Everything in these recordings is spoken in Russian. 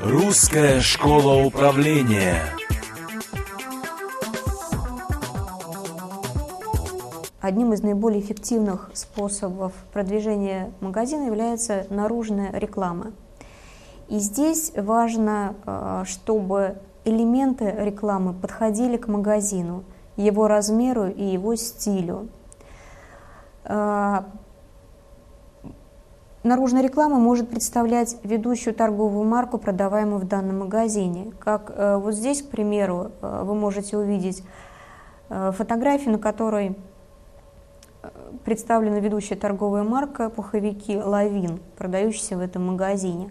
Русская школа управления. Одним из наиболее эффективных способов продвижения магазина является наружная реклама. И здесь важно, э, чтобы элементы рекламы подходили к магазину, его размеру и его стилю. Э, наружная реклама может представлять ведущую торговую марку, продаваемую в данном магазине. Как э, вот здесь, к примеру, вы можете увидеть фотографию, на которой представлена ведущая торговая марка «Пуховики Лавин», продающаяся в этом магазине.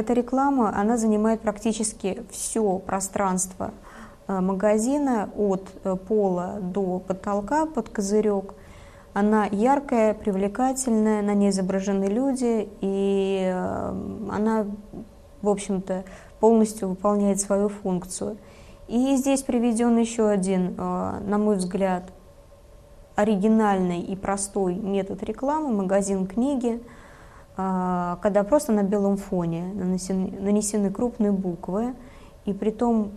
Эта реклама, она занимает практически все пространство э, магазина от э, пола до потолка под козырек. Она яркая, привлекательная, на ней изображены люди, и э, она, в общем-то, полностью выполняет свою функцию. И здесь приведен еще один, на мой взгляд, оригинальный и простой метод рекламы, магазин книги, а, когда просто на белом фоне нанесены, нанесены крупные буквы, и при том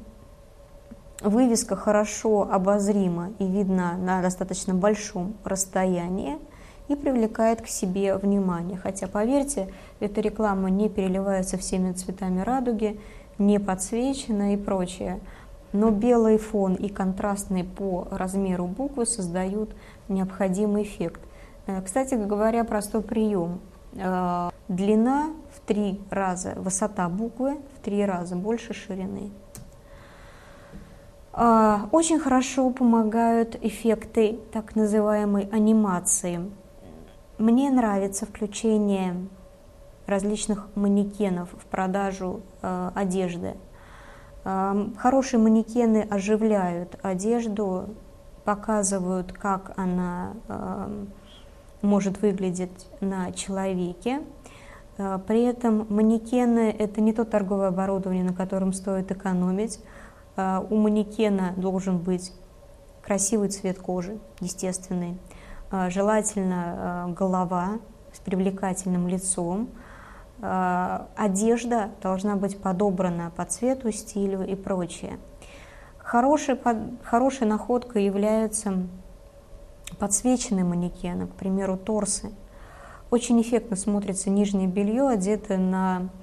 вывеска хорошо обозрима и видна на достаточно большом расстоянии и привлекает к себе внимание. Хотя, поверьте, эта реклама не переливается всеми цветами радуги, не подсвечена и прочее но белый фон и контрастные по размеру буквы создают необходимый эффект. Э, кстати говоря, простой прием. Э, длина в три раза, высота буквы в три раза больше ширины. Э, очень хорошо помогают эффекты так называемой анимации. Мне нравится включение различных манекенов в продажу одежды. Хорошие манекены оживляют одежду, показывают, как она может выглядеть на человеке. А, при этом манекены – это не то торговое оборудование, на котором стоит экономить. А, у манекена должен быть красивый цвет кожи, естественный, а, желательно голова с привлекательным лицом – Э, одежда должна быть подобрана по цвету, стилю и прочее. Хорошей, хорошей находкой являются подсвеченные манекены, к примеру, торсы. Очень эффектно смотрится нижнее белье, одетое на э,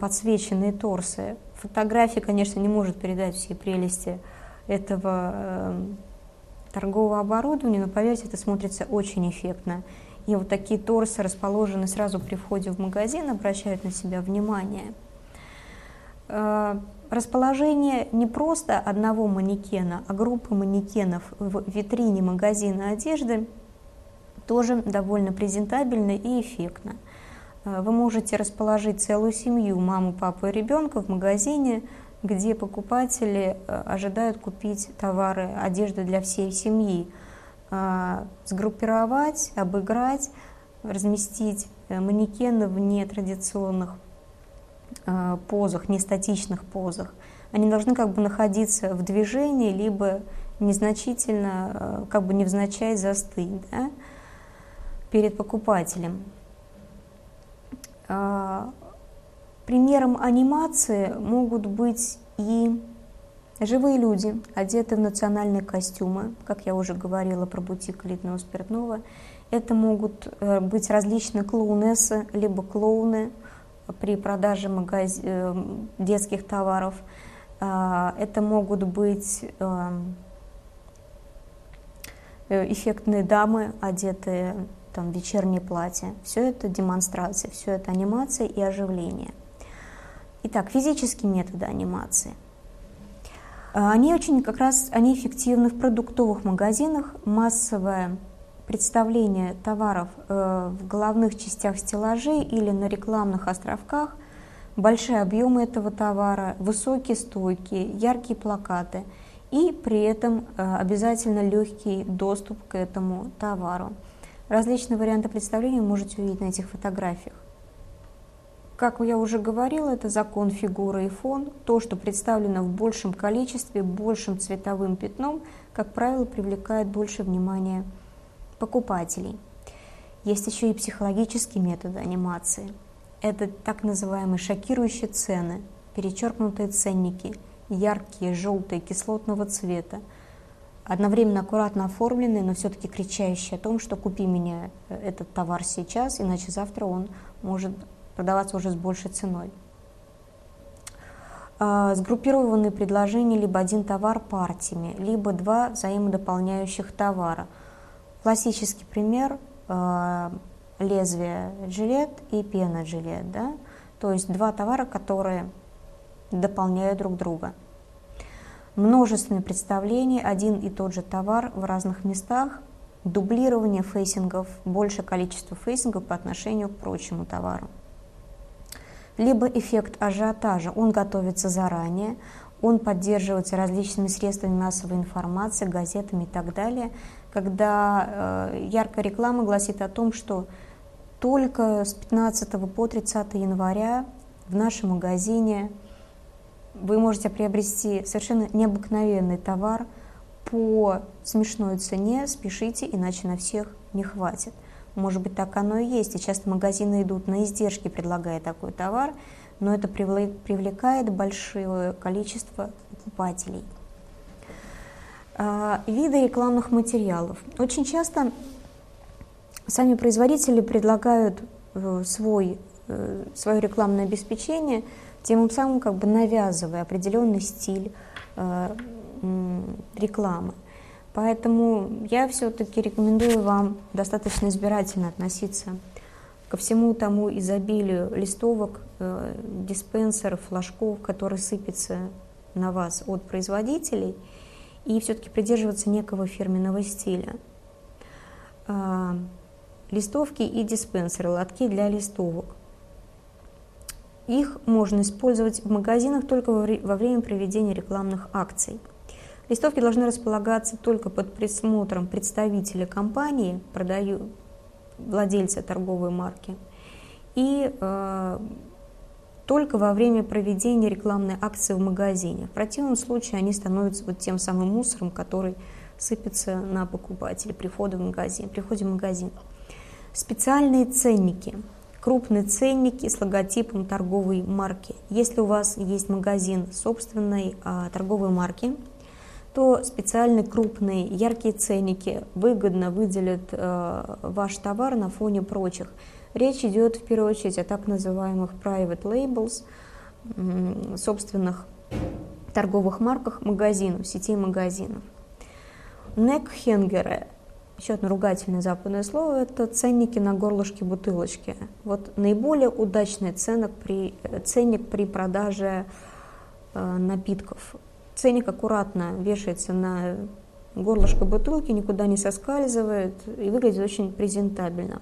подсвеченные торсы. Фотография, конечно, не может передать все прелести этого э, торгового оборудования, но поверьте, это смотрится очень эффектно. И вот такие торсы расположены сразу при входе в магазин, обращают на себя внимание. Э, расположение не просто одного манекена, а группы манекенов в витрине магазина одежды тоже довольно презентабельно и эффектно. Э, вы можете расположить целую семью, маму, папу и ребенка в магазине, где покупатели э, ожидают купить товары, одежды для всей семьи. А, сгруппировать, обыграть, разместить э, манекены в нетрадиционных позах, нестатичных позах. Они должны как бы находиться в движении, либо незначительно, э, как бы невзначай застыть да, перед покупателем. А, примером анимации могут быть и Живые люди, одеты в национальные костюмы, как я уже говорила про бутик элитного спиртного. Это могут э, быть различные клоунессы, либо клоуны при продаже магаз... Э, детских товаров. А, это могут быть э, эффектные дамы, одетые там, вечернее платье. Все это демонстрация, все это анимация и оживление. Итак, физические методы анимации – а, они очень как раз они эффективны в продуктовых магазинах. Массовое представление товаров э, в головных частях стеллажей или на рекламных островках, большие объемы этого товара, высокие стойки, яркие плакаты и при этом э, обязательно легкий доступ к этому товару. Различные варианты представления вы можете увидеть на этих фотографиях. Как я уже говорила, это закон фигуры и фон. То, что представлено в большем количестве, большим цветовым пятном, как правило, привлекает больше внимания покупателей. Есть еще и психологические методы анимации. Это так называемые шокирующие цены, перечеркнутые ценники, яркие, желтые, кислотного цвета, одновременно аккуратно оформленные, но все-таки кричащие о том, что купи меня э, этот товар сейчас, иначе завтра он может продаваться уже с большей ценой. А, сгруппированные предложения либо один товар партиями, либо два взаимодополняющих товара. Классический пример а, лезвие жилет и пена жилет, да? то есть два товара, которые дополняют друг друга. Множественные представления, один и тот же товар в разных местах, дублирование фейсингов, большее количество фейсингов по отношению к прочему товару либо эффект ажиотажа. Он готовится заранее, он поддерживается различными средствами массовой информации, газетами и так далее, когда э, яркая реклама гласит о том, что только с 15 по 30 января в нашем магазине вы можете приобрести совершенно необыкновенный товар по смешной цене, спешите, иначе на всех не хватит. Может быть, так оно и есть. И часто магазины идут на издержки, предлагая такой товар, но это привлекает большое количество покупателей. А, виды рекламных материалов. Очень часто сами производители предлагают э, свой, э, свое рекламное обеспечение, тем самым как бы навязывая определенный стиль э, рекламы. Поэтому я все-таки рекомендую вам достаточно избирательно относиться ко всему тому изобилию листовок, э, диспенсеров, флажков, которые сыпятся на вас от производителей, и все-таки придерживаться некого фирменного стиля. Э, листовки и диспенсеры, лотки для листовок. Их можно использовать в магазинах только во время проведения рекламных акций – Листовки должны располагаться только под присмотром представителя компании, продаю, владельца торговой марки, и э, только во время проведения рекламной акции в магазине. В противном случае они становятся вот тем самым мусором, который сыпется на покупателя при входе в магазин. При входе в магазин. Специальные ценники. Крупные ценники с логотипом торговой марки. Если у вас есть магазин собственной а, торговой марки, то специальные крупные яркие ценники выгодно выделят э, ваш товар на фоне прочих. Речь идет в первую очередь о так называемых private labels, собственных торговых марках магазинов, сетей магазинов. Некхенгеры, еще одно ругательное западное слово, это ценники на горлышке бутылочки. Вот наиболее удачный ценник при, э, ценник при продаже э, напитков. Ценник аккуратно вешается на горлышко бутылки, никуда не соскальзывает и выглядит очень презентабельно.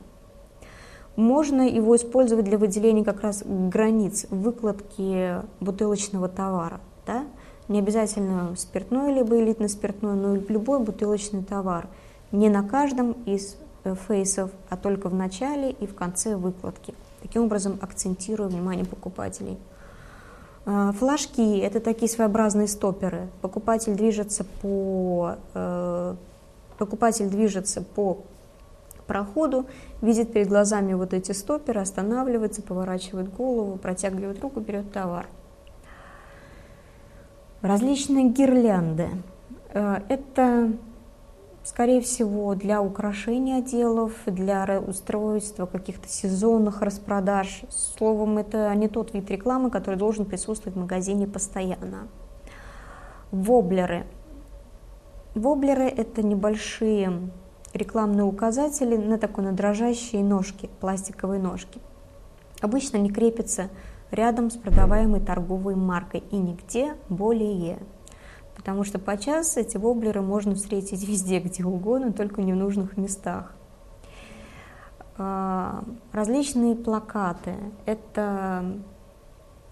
Можно его использовать для выделения как раз границ выкладки бутылочного товара. Да? Не обязательно спиртное, либо элитный спиртное, но любой бутылочный товар. Не на каждом из э, фейсов, а только в начале и в конце выкладки. Таким образом, акцентируя внимание покупателей. А, флажки – это такие своеобразные стоперы. Покупатель движется по, э, покупатель движется по проходу, видит перед глазами вот эти стоперы, останавливается, поворачивает голову, протягивает руку, берет товар. Различные гирлянды. Э, это скорее всего, для украшения отделов, для устройства каких-то сезонных распродаж. Словом, это не тот вид рекламы, который должен присутствовать в магазине постоянно. Воблеры. Воблеры – это небольшие рекламные указатели на такой на дрожащие ножки, пластиковые ножки. Обычно они крепятся рядом с продаваемой торговой маркой и нигде более потому что подчас эти воблеры можно встретить везде, где угодно, только не в нужных местах. А, различные плакаты. Это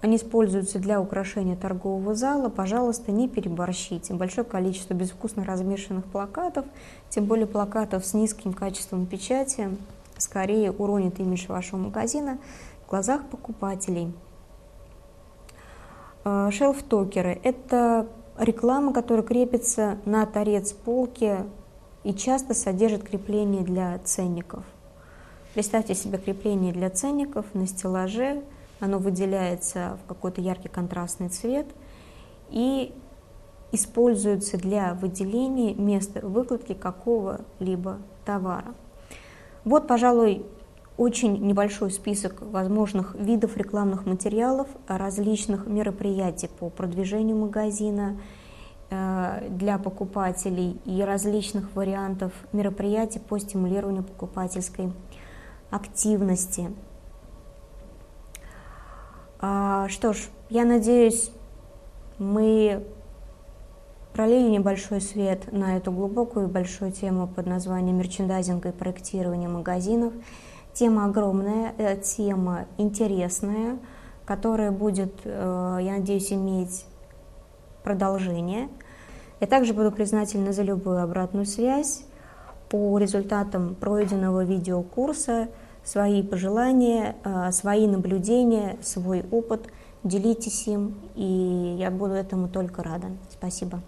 они используются для украшения торгового зала. Пожалуйста, не переборщите. Большое количество безвкусно размешанных плакатов, тем более плакатов с низким качеством печати, скорее уронит имидж вашего магазина в глазах покупателей. А, шелф-токеры – это реклама, которая крепится на торец полки и часто содержит крепление для ценников. Представьте себе крепление для ценников на стеллаже, оно выделяется в какой-то яркий контрастный цвет и используется для выделения места выкладки какого-либо товара. Вот, пожалуй, очень небольшой список возможных видов рекламных материалов, различных мероприятий по продвижению магазина э, для покупателей и различных вариантов мероприятий по стимулированию покупательской активности. А, что ж, я надеюсь, мы пролили небольшой свет на эту глубокую и большую тему под названием мерчендайзинга и проектирования магазинов. Тема огромная, э, тема интересная, которая будет, э, я надеюсь, иметь продолжение. Я также буду признательна за любую обратную связь по результатам пройденного видеокурса, свои пожелания, э, свои наблюдения, свой опыт. Делитесь им, и я буду этому только рада. Спасибо.